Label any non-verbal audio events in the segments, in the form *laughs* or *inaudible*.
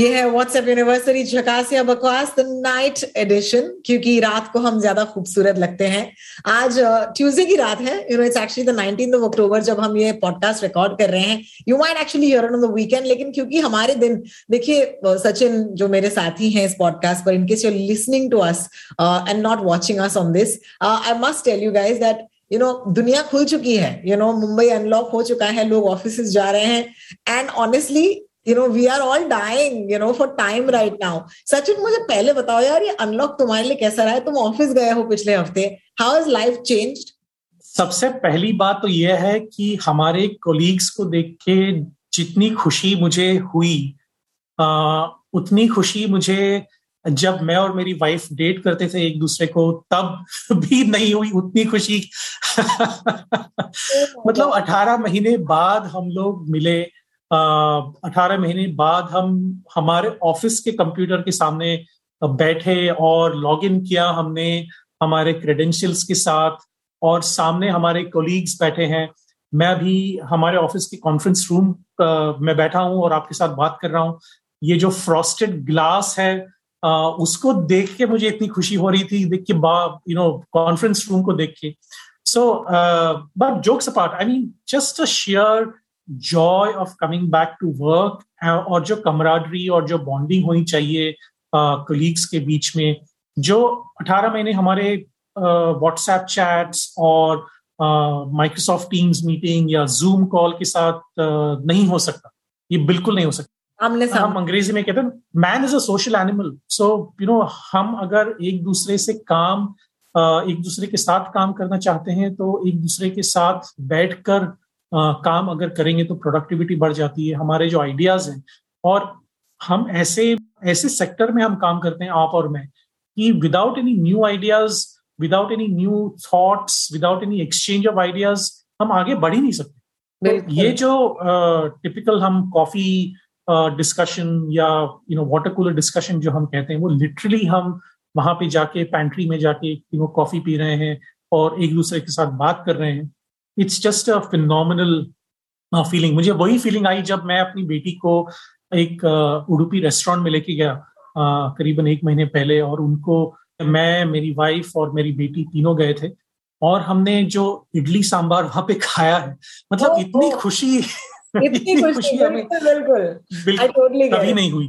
ये है WhatsApp university झकास या बकवास द नाइट एडिशन क्योंकि रात को हम ज़्यादा खूबसूरत लगते हैं। आज ट्यूसडे की रात है। You know it's actually the 19th of October जब हम ये पॉडकास्ट रिकॉर्ड कर रहे हैं। You might actually hear on the weekend लेकिन क्योंकि हमारे दिन, देखिए सचिन जो मेरे साथी हैं इस पॉडकास्ट पर in case you listening to us and not watching us on this I must tell you guys that you know दुनिया खुल चुकी है। यू नो मुंबई अनलॉक हो चुका है, लोग ऑफ़िस जा रहे हैं। And honestly you know we are all dying you know for time right now Sachin मुझे पहले बताओ यार ये अनलॉक तुम्हारे लिए कैसा रहा है? तुम ऑफ़िस गए हो पिछले हफ़्ते. हाउ इज़ लाइफ चेंज सबसे पहली बात तो यह है कि हमारे कोलीग्स को देख के जितनी खुशी मुझे हुई आ, उतनी खुशी मुझे जब मैं और मेरी वाइफ डेट करते थे एक दूसरे को तब भी नहीं हुई उतनी खुशी। *laughs* मतलब अठारह महीने बाद हम लोग मिले अठारह महीने बाद हम हमारे ऑफ़िस के कंप्यूटर के सामने बैठे और लॉग इन किया हमने हमारे क्रेडेंशियल्स के साथ और सामने हमारे कोलीग्स बैठे हैं। मैं भी हमारे ऑफ़िस के कॉन्फ्रेंस रूम में बैठा हूँ और आपके साथ बात कर रहा हूँ। ये जो फ्रॉस्टेड ग्लास है आ, उसको देख के मुझे इतनी खुशी हो रही थी देख के यू नो कॉन्फ्रेंस रूम को देख के। So but jokes apart I mean just a share joy of coming back to work और जो कमराडरी और जो बॉन्डिंग होनी चाहिए कलीग्स uh, के बीच में जो 18 महीने हमारे व्हाट्सएप uh, चैट्स और माइक्रोसॉफ्ट टीम्स मीटिंग या जूम कॉल के साथ uh, नहीं हो सकता। ये बिल्कुल नहीं हो सकता। हमने हम अंग्रेज़ी में कहते हैं man is a social animal so you know हम अगर एक दूसरे से काम एक दूसरे के साथ काम करना चाहते हैं तो एक दूसरे के साथ बैठकर काम अगर करेंगे तो प्रोडक्टिविटी बढ़ जाती है हमारे जो आइडियाज़ हैं। और हम ऐसे ऐसे सेक्टर में हम काम करते हैं आप और मैं कि without any new ideas without any new thoughts without any exchange of ideas हम आगे बढ़ ही नहीं सकते। तो ये जो टिपिकल uh, हम कॉफ़ी डिस्कशन uh, या you know water cooler discussion जो हम कहते हैं वो लिटरली हम वहाँ पे जाके पैंट्री में जाके यू नो कॉफ़ी पी रहे हैं और एक दूसरे के साथ बात कर रहे हैं। It's just a phenomenal feeling मुझे वही फीलिंग आई जब मैं अपनी बेटी को एक uh, उडुपी रेस्टोरेंट में लेके गया uh, करीबन एक महीने पहले और उनको मैं मेरी वाइफ और मेरी बेटी तीनों गए थे और हमने जो इडली सांबार वहाँ पे खाया है मतलब इतनी खुशी इतनी *laughs* खुशी बिल्कुल बिल्कुल। कभी नहीं हुई।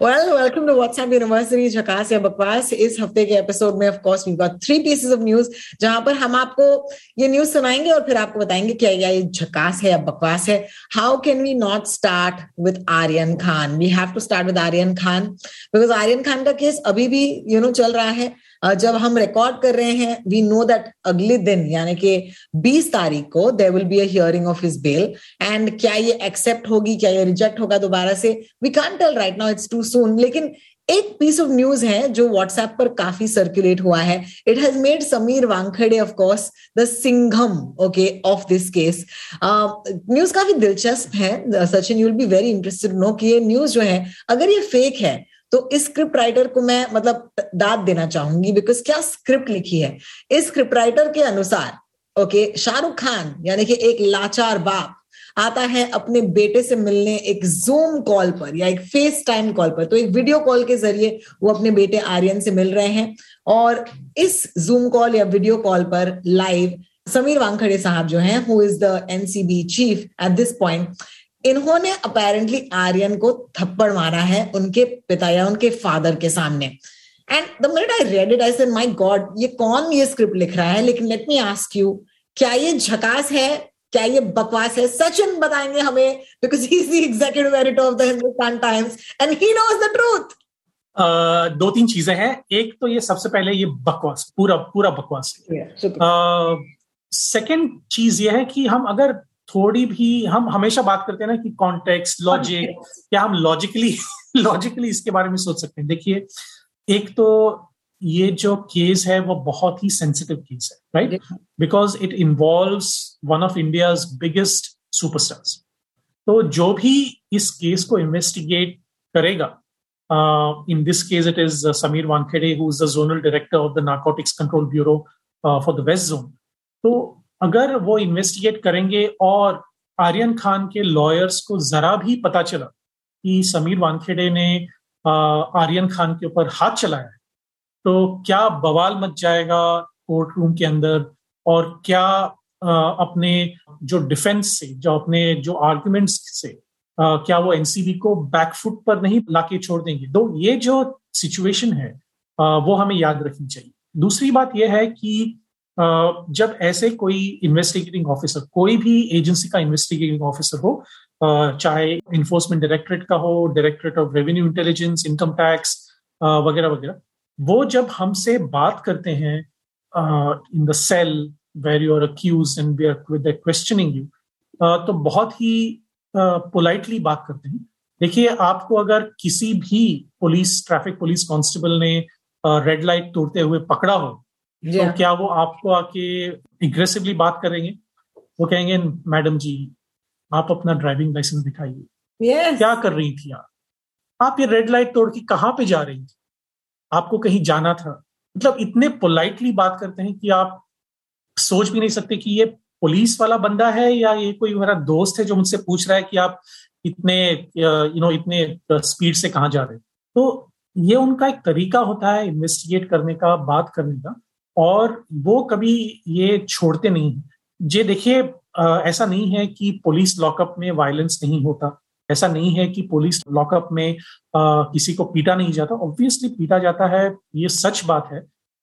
Well, welcome to WhatsApp University झकास या बकवास। इस हफ़्ते के एपिसोड में of course we got three pieces of news जहाँ पर हम आपको ये न्यूज़ सुनाएँगे और फिर आपको बताएँगे क्या ये झकास है या बकवास है। How can we not start with Aryan Khan we have to start with Aryan Khan because Aryan Khan का केस अभी भी यू you नो know, चल रहा है। जब हम रिकॉर्ड कर रहे हैं वी नो दैट अगले दिन, यानी कि 20 तारीख को there will be a of his bail and क्या ये एक्सेप्ट होगी, क्या ये रिजेक्ट होगा दोबारा से? We can tell right now it's too soon लेकिन एक पीस ऑफ़ न्यूज़ है जो व्हाट्सएप पर काफ़ी सर्कुलेट हुआ है. It has made Sameer Wankhede of course the Singham okay of this case news काफ़ी दिलचस्प है. Sachin you'll be very interested know कि ये न्यूज़ जो है, अगर ये फेक है तो इस स्क्रिप्ट राइटर को मैं मतलब दाद देना चाहूँगी बिकॉज़ क्या स्क्रिप्ट लिखी है? इस स्क्रिप्ट राइटर के अनुसार ओके शाहरुख खान, यानी कि एक लाचार बाप, आता है अपने बेटे से मिलने एक जूम कॉल पर, या एक फेस टाइम कॉल पर। तो एक वीडियो कॉल के ज़रिए वो अपने बेटे आर्यन से मिल रहे हैं, और इस जूम कॉल या वीडियो कॉल पर लाइव समीर वांगखड़े साहब जो हैं who is the NCB chief at this point इन्होंने अपेरेंटली आर्यन को थप्पड़ मारा है उनके पिता या उनके फादर के सामने। And the minute I read it I said my god ये कौन ये स्क्रिप्ट लिख रहा है? लेकिन लेट मी आस्क यू क्या ये झकास है? क्या ये बकवास है? सचिन बताएँगे हमें because he is the executive editor of the Hindustan Times and he knows the truth दो तीन चीज़ें हैं। एक तो ये सबसे पहले ये बकवास पूरा पूरा बकवास। सेकंड uh, चीज़ ये है कि हम अगर थोड़ी भी हम हमेशा बात करते हैं ना कि कॉन्टेक्स्ट लॉजिक क्या हम लॉजिकली लॉजिकली *laughs* इसके बारे में सोच सकते हैं। देखिए एक तो ये जो केस है वो बहुत ही सेंसिटिव केस है right because it involve one of India biggest superstars तो जो भी इस केस को इन्वेस्टिगेट करेगा in this case it is Sameer Wankhede who is the zonal director of the Narcotics Control Bureau for the west zone तो अगर वो investigate करेंगे और आर्यन खान के लॉयर्स को जरा भी पता चला कि समीर वानखेड़े ने आर्यन खान के ऊपर हाथ चलाया है तो क्या बवाल मच जाएगा कोर्ट रूम के अंदर? और क्या अपने जो डिफेंस से, जो अपने जो आर्ग्यूमेंट्स से क्या वो एनसीबी को बैकफुट पर नहीं लाके छोड़ देंगे? तो ये जो सिचुएशन है वो हमें याद रखनी चाहिए। दूसरी बात यह है कि जब ऐसे कोई इन्वेस्टिगेटिंग ऑफिसर कोई भी एजेंसी का इन्वेस्टिगेटिंग ऑफिसर हो चाहे इन्फोर्समेंट डायरेक्टरेट का हो Directorate of Revenue Intelligence income tax वगैरह वगैरह, वो जब हमसे बात करते हैं in the cell where you are accused and we are with questioning you तो बहुत ही पोलाइटली बात करते हैं। देखिए, आपको अगर किसी भी पुलिस ट्रैफ़िक पुलिस कांस्टेबल ने रेड लाइट तोड़ते हुए पकड़ा हो तो। क्या वो आपको आके एग्रेसिवली बात करेंगे? वो कहेंगे मैडम जी आप अपना ड्राइविंग लाइसेंस दिखाइए। Yes. क्या कर रही थी आप? आप ये रेड लाइट तोड़ के कहाँ पे जा रही थी? आपको कहीं जाना था? मतलब इतने पोलाइटली बात करते हैं कि आप सोच भी नहीं सकते कि ये पुलिस वाला बंदा है या ये कोई मेरा दोस्त है जो मुझसे पूछ रहा है कि आप इतने यू नो इतने स्पीड से कहाँ जा रहे हैं? तो ये उनका एक तरीका होता है इन्वेस्टिगेट करने का बात करने का। और वो कभी ये छोड़ते नहीं जे देखिए ऐसा नहीं है कि पुलिस लॉकअप में वायलेंस नहीं होता। ऐसा नहीं है कि पुलिस लॉकअप में आ, किसी को पीटा नहीं जाता। ऑब्वियसली पीटा जाता है ये सच बात है।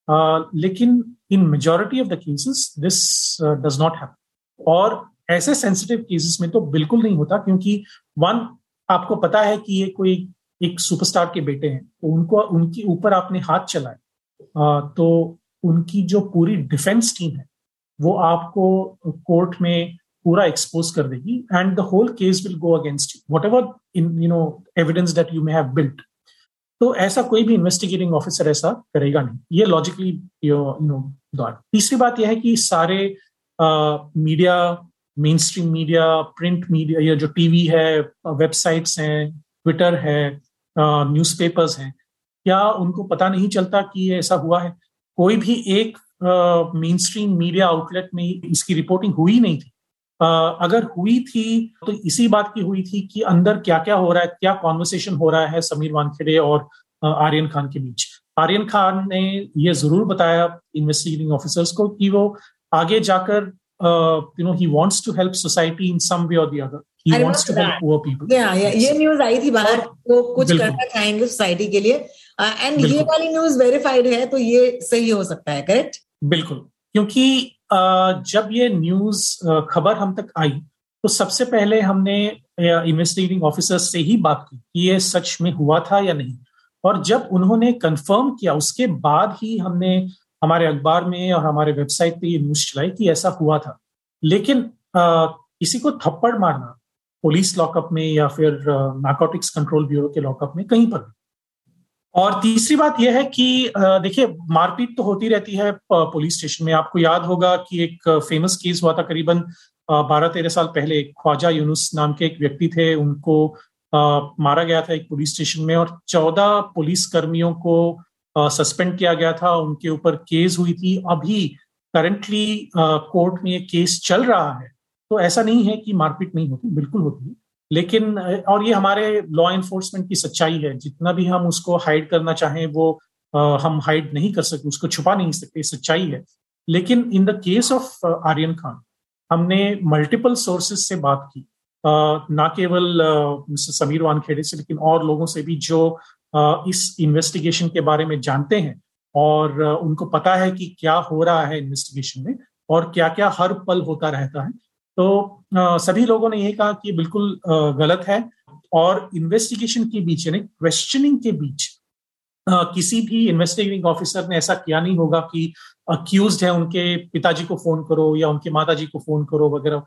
आ, लेकिन in majority of the cases this does not happen और ऐसे सेंसिटिव केसेस में तो बिल्कुल नहीं होता क्योंकि वन आपको पता है कि ये कोई एक सुपरस्टार के बेटे हैं। तो उनको उनके ऊपर आपने हाथ चलाए तो उनकी जो पूरी डिफेंस टीम है, वो आपको कोर्ट में पूरा एक्सपोज कर देगी and the whole case will go against you whatever in you know evidence that you may have built तो ऐसा कोई भी इन्वेस्टिगेटिंग ऑफिसर ऐसा करेगा नहीं। ये लॉजिकली यू नो दौर तीसरी बात यह है कि सारे media mainstream media print media या जो टीवी है वेबसाइट्स हैं ट्विटर है न्यूज़पेपर्स हैं, क्या उनको पता नहीं चलता कि ये ऐसा हुआ है? कोई भी एक मेन स्ट्रीम मीडिया आउटलेट में इसकी रिपोर्टिंग हुई नहीं थी। अगर हुई थी तो इसी बात की हुई थी कि अंदर क्या क्या हो रहा है, क्या कॉन्वर्सेशन हो रहा है समीर वानखेड़े और आर्यन खान के बीच। आर्यन खान ने यह ज़रूर बताया इन्वेस्टिगेटिंग ऑफिसर्स को कि वो आगे जाकर you know he wants to help society in some way और the other wants to help poor people ये न्यूज़ आई थी बाहर वो कुछ करना चाहेंगे सोसाइटी के लिए। एंड ये वाली न्यूज़ वेरीफाइड है तो ये सही हो सकता है करेक्ट बिल्कुल। क्योंकि जब ये न्यूज़ खबर हम तक आई तो सबसे पहले हमने इन्वेस्टिगेटिंग ऑफिसर से ही बात की कि ये सच में हुआ था या नहीं। और जब उन्होंने कंफर्म किया उसके बाद ही हमने हमारे अखबार में और हमारे वेबसाइट पे ये न्यूज़ चलाई कि ऐसा हुआ था। लेकिन आ, किसी को थप्पड़ मारना पुलिस लॉकअप में या फिर नार्कोटिक्स कंट्रोल ब्यूरो के लॉकअप में, कहीं पर भी। और तीसरी बात यह है कि देखिए, मारपीट तो होती रहती है पुलिस स्टेशन में। आपको याद होगा कि एक फ़ेमस केस हुआ था करीबन बारह तेरह साल पहले। ख्वाजा यूनुस नाम के एक व्यक्ति थे, उनको मारा गया था एक पुलिस स्टेशन में और चौदह पुलिस कर्मियों को सस्पेंड किया गया था। उनके ऊपर केस हुई थी। अभी करंटली कोर्ट में ये केस चल रहा है। तो ऐसा नहीं है कि मारपीट नहीं होती बिल्कुल होती है। लेकिन और ये हमारे लॉ इन्फोर्समेंट की सच्चाई है। जितना भी हम उसको हाइड करना चाहें वो आ, हम हाइड नहीं कर सकते उसको छुपा नहीं सकते सच्चाई है। लेकिन in the case of Aryan Khan हमने मल्टीपल सोर्सेज से बात की। ना केवल समीर वानखेड़े से लेकिन और लोगों से भी जो इस इन्वेस्टिगेशन के बारे में जानते हैं और उनको पता है कि क्या हो रहा है इन्वेस्टिगेशन में और क्या क्या हर पल होता रहता है। तो सभी लोगों ने यही कहा कि बिल्कुल गलत है और इन्वेस्टिगेशन के बीच, यानी क्वेश्चनिंग के बीच किसी भी इन्वेस्टिगेटिंग ऑफिसर ने ऐसा किया नहीं होगा कि अक्यूज है, उनके पिताजी को फ़ोन करो या उनके माताजी को फ़ोन करो वगैरह।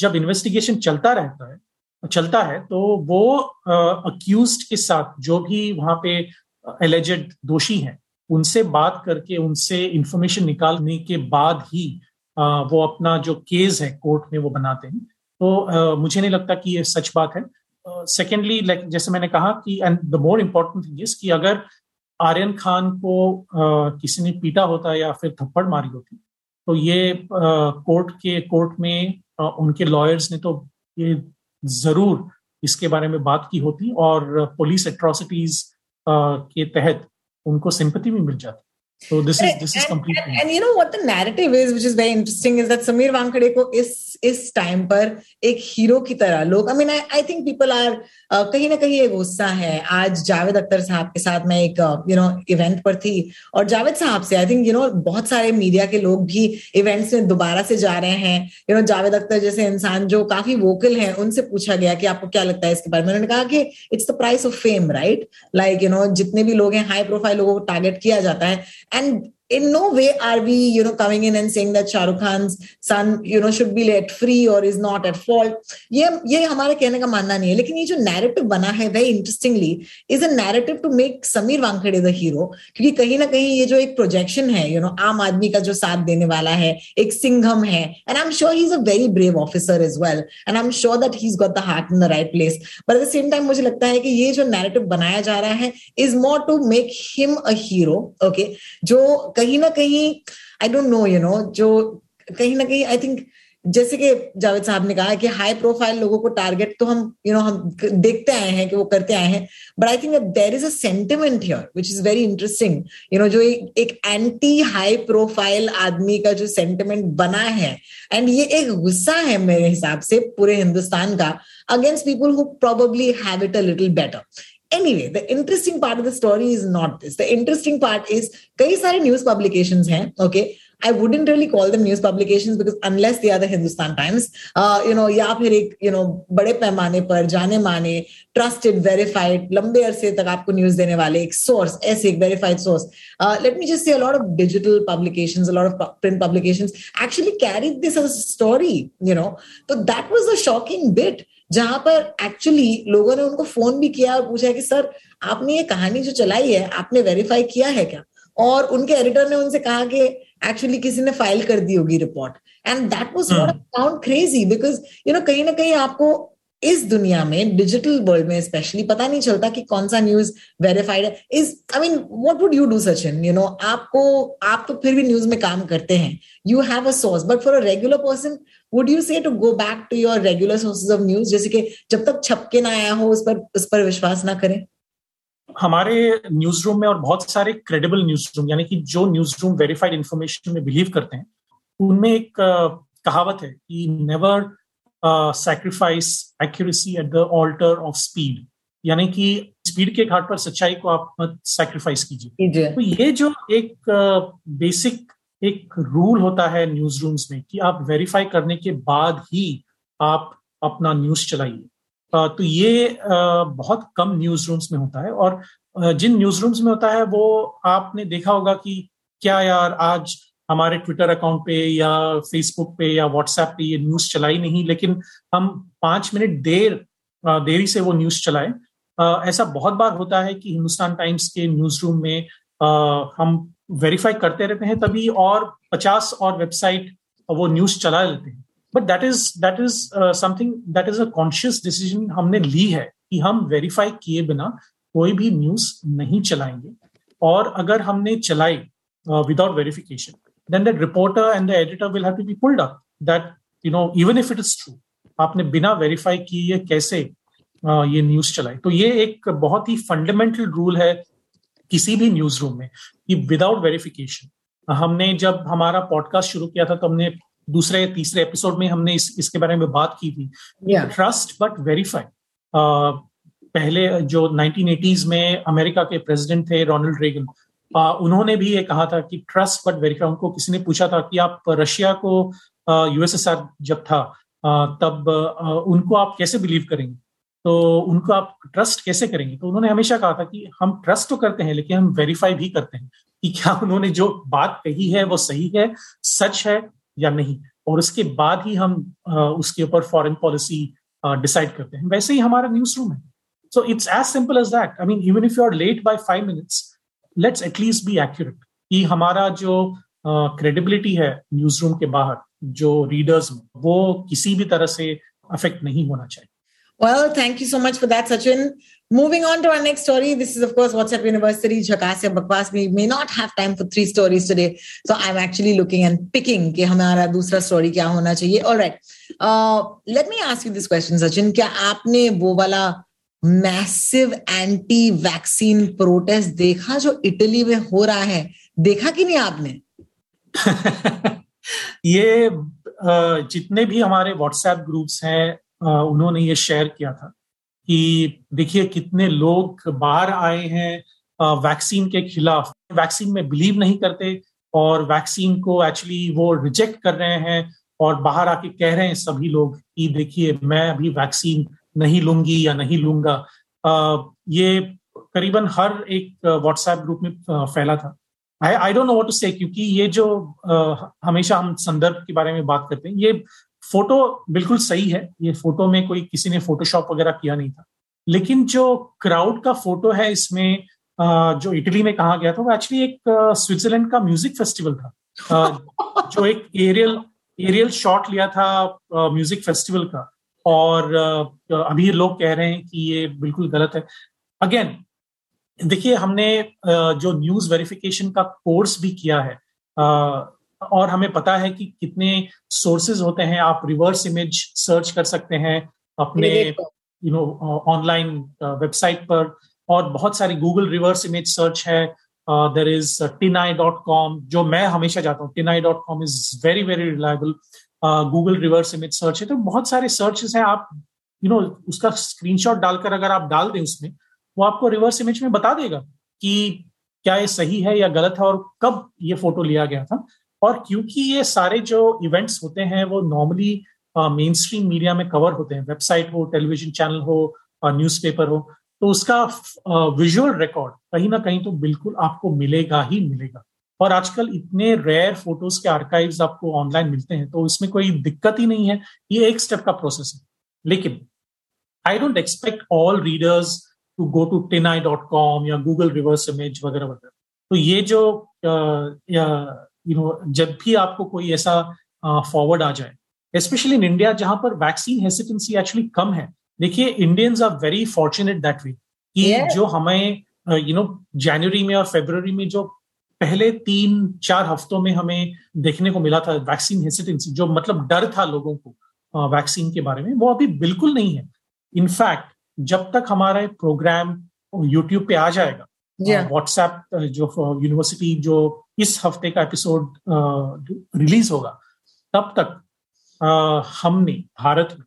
जब इन्वेस्टिगेशन चलता रहता है, चलता है तो वो अक्यूज के साथ जो भी वहाँ पे एलिजेड दोषी हैं, उनसे बात करके, उनसे इंफॉर्मेशन निकालने के बाद ही वो अपना जो केस है कोर्ट में वो बनाते हैं। तो मुझे नहीं लगता कि ये सच बात है। सेकेंडली लाइक जैसे मैंने कहा कि and the more important thing is कि अगर आर्यन खान को किसी ने पीटा होता या फिर थप्पड़ मारी होती तो ये कोर्ट के, कोर्ट में उनके लॉयर्स ने तो ये ज़रूर इसके बारे में बात की होती और पुलिस एट्रोसिटीज के तहत उनको सिंपति भी मिल जाती। So this is this is complete. And, and, you know what the narrative is, which is very interesting, is that Samir Wankhede को इस इस टाइम पर एक हीरो की तरह लोग I mean I think people are कहीं ना कहीं एक गुस्सा है आज जावेद अख्तर साहब के साथ मैं एक यू नो इवेंट पर थी और जावेद साहब से आई थिंक यू नो बहुत सारे मीडिया के लोग भी इवेंट्स में दोबारा से जा रहे हैं you you know know, Javed Akhtar जैसे इंसान जो काफ़ी वोकल हैं उनसे पूछा गया कि आपको क्या लगता है इसके बारे में उन्होंने कहा कि it's the price of fame right like you know जितने भी लोग हैं हाई प्रोफ़ाइल लोगों को टारगेट किया जाता है and in no way are we, you know, coming in and saying that shahrukh khan's son, you know, should be let free or is not at fault. कहने का मानना नहीं है लेकिन ये जो नैरेटिव बना है very interestingly is a narrative to make Sameer Wankhede the hero क्योंकि कहीं ना कहीं ये जो एक प्रोजेक्शन है यू नो आम आदमी का जो साथ देने वाला है एक सिंघम है and I am sure he is a very brave officer as well and I am sure that he got the heart in the right place but at the same time मुझे लगता है कि ये जो नैरेटिव बनाया जा रहा है is more to make him a hero okay जो कहीं ना कहीं I don't know you know जो कहीं ना कहीं आई थिंक जैसे कि जावेद साहब ने कहा कि हाई प्रोफ़ाइल लोगों को टारगेट तो हम यू you नो know, हम देखते आए हैं कि वो करते आए हैं but I think there is a sentiment here which is very interesting you know जो एक एंटी हाई प्रोफ़ाइल आदमी का जो सेंटिमेंट बना है एंड ये एक गुस्सा है मेरे हिसाब से पूरे हिंदुस्तान का against people who probably have it a little better anyway the interesting part of the story is not this the interesting part is कई सारे news publications हैं okay I wouldn't really call them news publications because unless they are the Hindustan Times, uh, you know, या फिर एक you know बड़े पैमाने पर जाने माने trusted, verified, लंबे अरसे तक आपको न्यूज देने वाले एक source, ऐसे एक verified source. Uh, let me just say a lot of digital publications, a lot of print publications actually carried this as a story, you know. So that was a shocking bit. जहाँ पर actually लोगों ने उनको phone भी किया और पूछा कि सर आपने ये कहानी जो चलाई है आपने वेरीफाई किया है क्या? और उनके एडिटर ने उनसे कहा कि एक्चुअली किसी ने फ़ाइल कर दी होगी report and that was not account crazy because you know कहीं ना कहीं आपको इस दुनिया में डिजिटल वर्ल्ड में स्पेशली पता नहीं चलता कि कौन सा न्यूज़ वेरीफाइड है। Is I mean what would you do Sachin you know आपको, आप तो फिर भी न्यूज़ में काम करते हैं। You have a source but for a regular person would you say to go back to your regular sources of news जैसे कि जब तक छपके ना आया हो, उस पर उस पर विश्वास ना करें। हमारे न्यूज़ रूम में और बहुत सारे क्रेडिबल न्यूज़ रूम यानी कि जो न्यूज़ रूम वेरीफाइड इन्फॉर्मेशन में बिलीव करते हैं, उनमें एक कहावत है कि never sacrifice accuracy at the altar of speed यानी कि स्पीड के घाट पर सच्चाई को आप मत सैक्रिफाइस कीजिए। तो ये जो एक बेसिक uh, एक रूल होता है न्यूज़ रूम्स में कि आप वेरीफाई करने के बाद ही आप अपना न्यूज़ चलाइए। तो ये बहुत कम न्यूज़ रूम्स में होता है और जिन न्यूज़ रूम्स में होता है वो आपने देखा होगा कि क्या यार आज हमारे ट्विटर अकाउंट पे या फेसबुक पे या व्हाट्सएप पे ये न्यूज़ चलाई नहीं, लेकिन हम पाँच मिनट देर देरी से वो न्यूज़ चलाए। ऐसा बहुत बार होता है कि हिंदुस्तान टाइम्स के न्यूज़ रूम में हम वेरीफाई करते रहते हैं, तभी और पचास और वेबसाइट वो न्यूज़ चला लेते हैं। But that is that is something that is a conscious decision हमने ली है कि हम वेरीफाई किए बिना कोई भी न्यूज़ नहीं चलाएँगे। और अगर हमने चलाई without verification then that reporter and the editor will have to be pulled up that you know even if it is true आपने बिना वेरीफाई किए कैसे ये न्यूज़ चलाई तो ये एक बहुत ही फंडामेंटल रूल है किसी भी न्यूज़ रूम में कि विदाउट वेरिफिकेशन हमने जब हमारा पॉडकास्ट शुरू किया था तो हमने दूसरे तीसरे एपिसोड में हमने इस, इसके बारे में बात की थी। ट्रस्ट बट वेरीफाई पहले जो 1980s में अमेरिका के प्रेसिडेंट थे रोनाल्ड रेगन uh, उन्होंने भी ये कहा था कि ट्रस्ट बट वेरीफाई उनको किसी ने पूछा था कि आप रशिया को यूएसएसआर जब था आ, तब आ, उनको आप कैसे बिलीव करेंगे? तो उनको आप ट्रस्ट कैसे करेंगे? तो उन्होंने हमेशा कहा था कि हम ट्रस्ट तो करते हैं लेकिन हम वेरीफाई भी करते हैं कि क्या उन्होंने जो बात कही है वो सही है सच है या नहीं? और उसके बाद ही हम उसके ऊपर फॉरेन पॉलिसी डिसाइड करते हैं। वैसे ही हमारा न्यूज़ रूम है। So it's as simple as that I mean even if you are late by five minutes let's at least be accurate कि हमारा जो क्रेडिबिलिटी uh, है न्यूज़ रूम के बाहर जो रीडर्स में वो किसी भी तरह से अफेक्ट नहीं होना चाहिए Well, thank you so much for that, Sachin. Moving on to our next story. This is, of course, WhatsApp University, Jhakasya Bakwas. We may not have time for three stories today. So I'm actually looking and picking कि हमारा दूसरा story क्या होना चाहिए. All right. Uh, let me ask you this question, Sachin. क्या आपने वो वाला मैसिव एंटी वैक्सीन प्रोटेस्ट देखा जो इटली में हो रहा है। देखा कि नहीं आपने? *laughs* ये जितने भी हमारे व्हाट्सएप ग्रुप्स हैं उन्होंने ये शेयर किया था कि देखिए कितने लोग बाहर आए हैं वैक्सीन के खिलाफ। वैक्सीन में बिलीव नहीं करते और वैक्सीन को एक्चुअली वो रिजेक्ट कर रहे हैं और बाहर आके कह रहे हैं सभी लोग कि देखिए मैं अभी वैक्सीन नहीं लूँगी या नहीं लूँगा। ये करीबन हर एक व्हाट्सएप ग्रुप में फैला था। I I don't know what to say क्योंकि ये जो हमेशा हम संदर्भ के बारे में बात करते हैं, ये फ़ोटो बिल्कुल सही है। ये फ़ोटो में कोई किसी ने फोटोशॉप वगैरह किया नहीं था। लेकिन जो क्राउड का फ़ोटो है इसमें जो इटली में कहा गया था, वो एक्चुअली एक स्विट्जरलैंड का म्यूज़िक फेस्टिवल था। जो एक एरियल एरियल शॉट लिया था म्यूज़िक फेस्टिवल का। और अभी लोग कह रहे हैं कि ये बिल्कुल गलत है। अगेन देखिए हमने जो न्यूज़ वेरिफिकेशन का कोर्स भी किया है और हमें पता है कि कितने सोर्सेज होते हैं आप रिवर्स इमेज सर्च कर सकते हैं अपने यू नो ऑनलाइन वेबसाइट पर और बहुत सारी गूगल रिवर्स इमेज सर्च है there is TinEye dot com जो मैं हमेशा जाता हूँ TinEye dot com is very very reliable Google reverse image search है तो बहुत सारे सर्चेस हैं आप यू you नो know, उसका स्क्रीनशॉट डालकर अगर आप डाल दें उसमें वो आपको रिवर्स इमेज में बता देगा कि क्या ये सही है या गलत है और कब ये फ़ोटो लिया गया था। और क्योंकि ये सारे जो इवेंट्स होते हैं वो नॉर्मली मेन स्ट्रीम मीडिया में कवर होते हैं वेबसाइट हो टेलीविज़न चैनल हो न्यूज़ न्यूज़पेपर हो तो उसका विजुअल रिकॉर्ड कहीं ना कहीं तो बिल्कुल आपको मिलेगा ही मिलेगा। और आजकल इतने रेयर फ़ोटोज़ के आर्काइव्स आपको ऑनलाइन मिलते हैं तो इसमें कोई दिक्कत ही नहीं है। ये एक स्टेप का प्रोसेस है। लेकिन I don't expect all readers to go to TinEye dot com या गूगल रिवर्स इमेज वगैरह वगैरह। तो ये जो यू नो जब भी आपको कोई ऐसा फॉरवर्ड आ जाए स्पेशली इन इंडिया जहाँ पर वैक्सीन हेसिटेंसी एक्चुअली कम है। देखिए Indians are very fortunate that we कि. जो हमें यू नो जनवरी में और फेब्रवरी में जो पहले तीन चार हफ्तों में हमें देखने को मिला था वैक्सीन हेसिटेंसी जो मतलब डर था लोगों को वैक्सीन के बारे में वो अभी बिल्कुल नहीं है इनफैक्ट जब तक हमारा प्रोग्राम यूट्यूब पे आ जाएगा व्हाट्सएप yeah. जो यूनिवर्सिटी जो इस हफ़्ते का एपिसोड रिलीज़ होगा तब तक हमने भारत में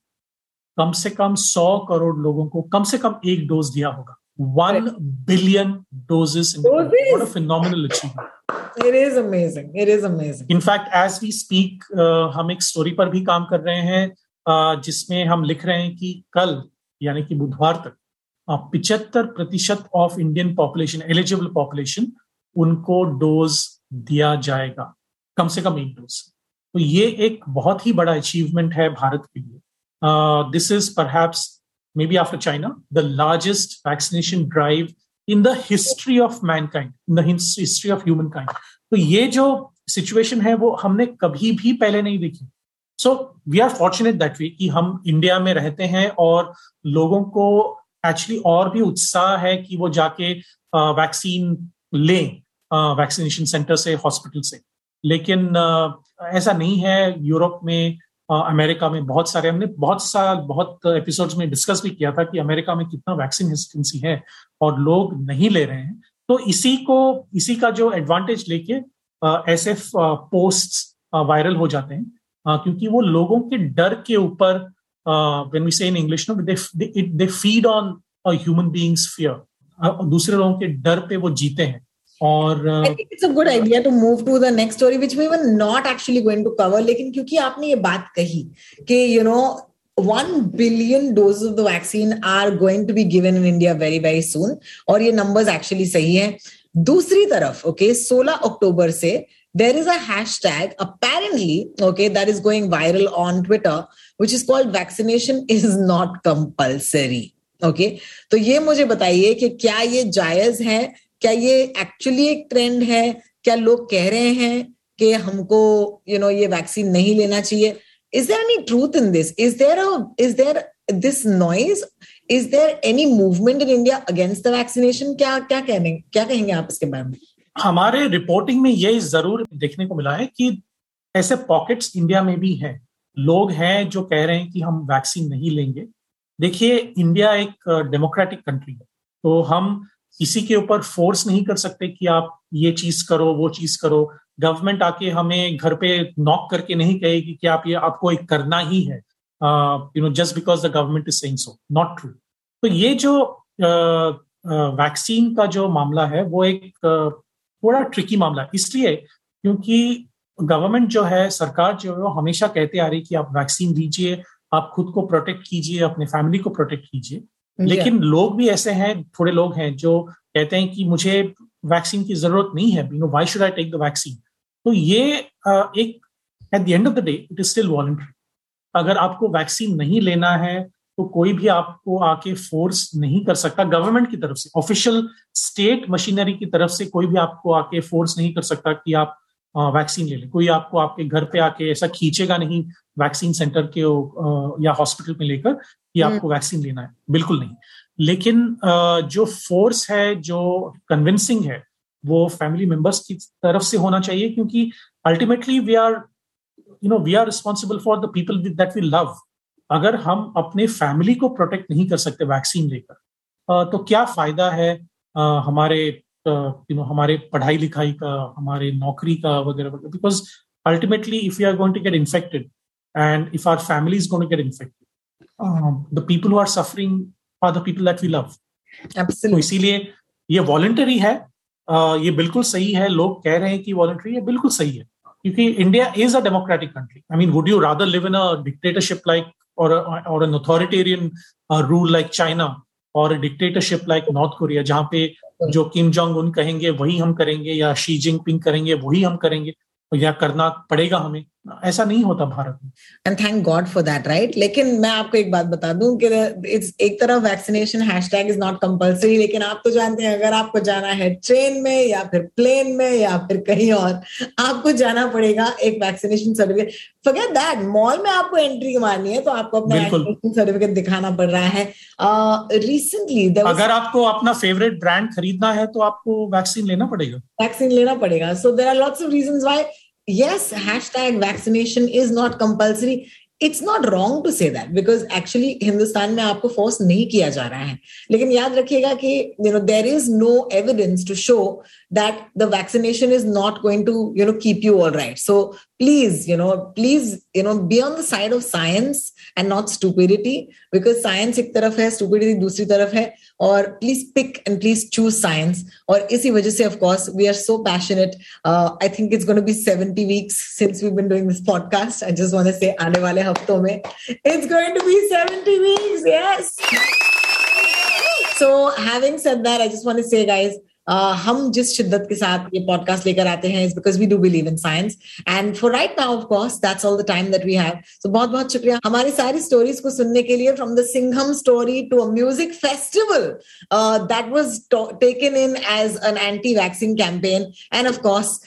कम से कम सौ करोड़ लोगों को कम से कम एक डोज दिया होगा one billion doses phenomenal achievement it is amazing it is amazing in fact as we speak हम एक स्टोरी पर भी काम कर रहे हैं uh, जिसमें हम लिख रहे हैं कि कल यानी कि बुधवार तक पिछहत्तर प्रतिशत of Indian population eligible population उनको डोज दिया जाएगा। कम से कम एक डोज तो ये एक बहुत ही बड़ा अचीवमेंट है भारत के लिए। This is perhaps be after China the largest vaccination drive in the history of mankind in the history of human kind तो ये जो सिचुएशन है, वो हमने कभी भी पहले नहीं देखी। So we are fortunate that we कि हम इंडिया में रहते हैं और लोगों को एक्चुअली और भी उत्साह है कि वो जाके वैक्सीन लें वैक्सीनेशन सेंटर से हॉस्पिटल से। लेकिन ऐसा नहीं है, यूरोप में अमेरिका में बहुत सारे, हमने बहुत साल बहुत एपिसोड्स में डिस्कस भी किया था कि अमेरिका में कितना वैक्सीन हेसिटेंसी है और लोग नहीं ले रहे हैं। तो इसी को, इसी का जो एडवांटेज लेके ऐसे पोस्ट वायरल हो जाते हैं। क्योंकि वो लोगों के डर के ऊपर when we say in English no they feed on human beings fear दूसरे लोगों के डर पे वो जीते हैं। और it's a good idea to move to the next story which we were not actually going to cover लेकिन क्योंकि आपने ये बात कही कि you know one billion dose of the vaccine are going to be given in India very very soon और ये numbers actually सही है दूसरी तरफ़ ओके okay, 16 अक्टूबर से there is a hashtag apparently, okay, that is going viral on Twitter, which is called vaccination is not compulsory. Okay okay? तो ये मुझे बताइए कि क्या ये जायज़ है क्या ये एक्चुअली एक ट्रेंड है? क्या लोग कह रहे हैं कि हमको यू you नो know, ये वैक्सीन नहीं लेना चाहिए? Is there any truth in this is there is there this noise is there any movement in India against the vaccination क्या क्या कहने क्या कहेंगे आप इसके बारे में? हमारे रिपोर्टिंग में ये ज़रूर देखने को मिला है कि ऐसे पॉकेट्स इंडिया में भी हैं। लोग हैं जो कह रहे हैं कि हम वैक्सीन नहीं लेंगे। देखिए इंडिया एक डेमोक्रेटिक कंट्री है। तो हम किसी के ऊपर फोर्स नहीं कर सकते कि आप ये चीज़ करो वो चीज़ करो। गवर्नमेंट आके हमें घर पे नॉक करके नहीं कहेगी कि आप ये आपको एक करना ही है। You know just because the government is saying so not true तो ये जो वैक्सीन uh, uh, का जो मामला है वो एक uh, थोड़ा ट्रिकी मामला है। इसलिए क्योंकि गवर्नमेंट जो है सरकार जो है वो हमेशा कहते आ रही कि आप वैक्सीन दीजिए आप खुद को प्रोटेक्ट कीजिए अपने फैमिली को प्रोटेक्ट कीजिए। लेकिन लोग भी ऐसे हैं, थोड़े लोग हैं जो कहते हैं कि मुझे वैक्सीन की ज़रूरत नहीं है you know why should I take the vaccine तो ये एक at the end of the day it is still voluntary अगर आपको वैक्सीन नहीं लेना है तो कोई भी आपको आके फोर्स नहीं कर सकता गवर्नमेंट की तरफ़ से ऑफिशियल स्टेट मशीनरी की तरफ़ से कोई भी आपको आके फोर्स नहीं कर सकता कि आप वैक्सीन ले लें। कोई आपको आपके घर पे आके ऐसा खींचेगा नहीं वैक्सीन सेंटर के या हॉस्पिटल में लेकर कि हम्म। आपको वैक्सीन लेना है। बिल्कुल नहीं। लेकिन जो फोर्स है जो कन्विंसिंग है वो फैमिली मेंबर्स की तरफ़ से होना चाहिए क्योंकि ultimately we are you know we are responsible for the people with that we love. अगर हम अपने फैमिली को प्रोटेक्ट नहीं कर सकते वैक्सीन लेकर तो क्या फ़ायदा है हमारे यू नो हमारे पढ़ाई लिखाई का हमारे नौकरी का वगैरह वगैरह because ultimately if you are going to get infected and if our family is going to get infected the people who are suffering are the people that we love तो इसीलिए ये वॉलेंटरी है ये बिल्कुल सही है लोग कह रहे हैं कि वॉलेंटरी है बिल्कुल सही है क्योंकि India is a democratic country I mean would you rather live in a dictatorship like or, और or an authoritarian uh, rule like China और डिक्टेटरशिप लाइक नॉर्थ कोरिया जहाँ पे जो किम जोंग उन कहेंगे, वही हम करेंगे, या शी जिनपिंग करेंगे, वही हम करेंगे, या करना पड़ेगा हमें। ऐसा नहीं होता भारत में। And thank god for that right लेकिन मैं आपको एक बात बता दूँ कि इट्स एक तरफ़ vaccination hashtag is not compulsory लेकिन आप तो जानते हैं अगर आपको जाना है ट्रेन में या फिर प्लेन में या फिर कहीं और आपको जाना पड़ेगा एक vaccination certificate forget that mall में आपको एंट्री मारनी है तो आपको अपना वैक्सीनेशन सर्टिफिकेट दिखाना पड़ रहा है। रिसेंटली uh, अगर आपको अपना फेवरेट ब्रांड खरीदना है तो आपको वैक्सीन लेना पड़ेगा। वैक्सीन लेना पड़ेगा। So there are lots of reason why yes, hashtag vaccination is not compulsory. It's not wrong to say that because actually Hindustan में आपको फोर्स नहीं किया जा रहा है लेकिन याद रखिएगा कि you know there is no evidence to show that the vaccination is not going to you know keep you all right so please you know please you know be on the side of science and not stupidity because science ek taraf hai stupidity dusri taraf hai or please pick and please choose science. or isi wajah se of course we are so passionate. Uh, i think it's going to be 70 weeks since we've been doing this podcast. I just want to say aane wale hafton mein it's going to be 70 weeks yes. So having said that i just want to say guys हम जिस शिद्दत के साथ ये podcast लेकर आते हैं is because we do believe in science and for right now of course that's all the time that we have so बहुत बहुत शुक्रिया हमारी सारी स्टोरीज को सुनने के लिए from the Singham story to a music festival that was taken in as an anti vaccine campaign and of course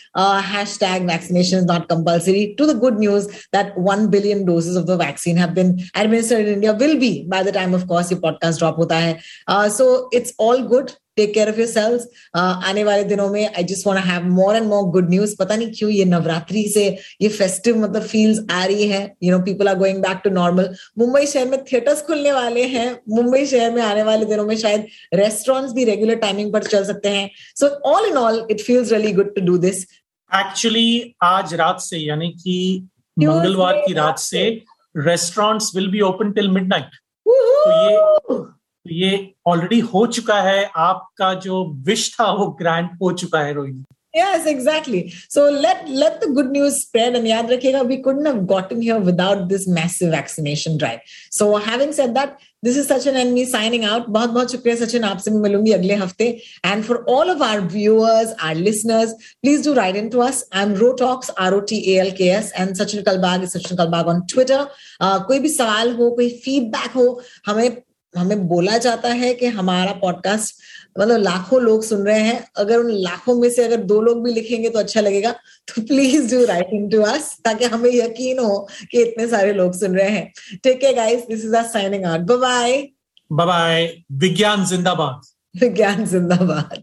hashtag vaccination is not compulsory to the good news that 1 billion doses of the vaccine have been administered in India will be by the time of course your podcast drop hota hai uh, so it's all good take care of your selves आने वाले दिनों में I just want have more and more good news पता नहीं क्यों ये नवरात्रि से ये फेस्टिव मतलब फील्स आ रही है. You know people are going back to normal Mumbai शहर में थिएटर्स खुलने वाले हैं. मुंबई शहर में आने वाले दिनों में शायद रेस्टोरेंट्स भी रेगुलर टाइमिंग पर चल सकते हैं. So all in all it feels really good to do this actually आज रात से यानी कि मंगलवार की रात से। Restaurants will be open till midnight तो ये तो ये ऑलरेडी हो चुका है आपका जो विश था वो ग्रांट हो चुका है Rohini Yes, exactly. So let let the good news spread. And yaad rakhega, we couldn't have gotten here without this massive vaccination drive. So having said that, this is Sachin and me signing out. बहुत बहुत शुक्रिया सचिन आपसे मैं मिलूँगी अगले हफ़्ते And for all of our viewers, our listeners, please do write into us. I'm Rotalks, R-O-T-A-L-K-S, and Sachin Kalbag is Sachin Kalbag on Twitter. Uh, कोई भी सवाल हो, कोई feedback हो, हमें हमें बोला जाता है कि हमारा पॉडकास्ट मतलब लाखों लोग सुन रहे हैं। अगर उन लाखों में से अगर दो लोग भी लिखेंगे तो अच्छा लगेगा। तो please do writing to us ताकि हमें यकीन हो कि इतने सारे लोग सुन रहे हैं। ठीक है guys this is our signing out bye bye bye विज्ञान जिंदाबाद विज्ञान जिंदाबाद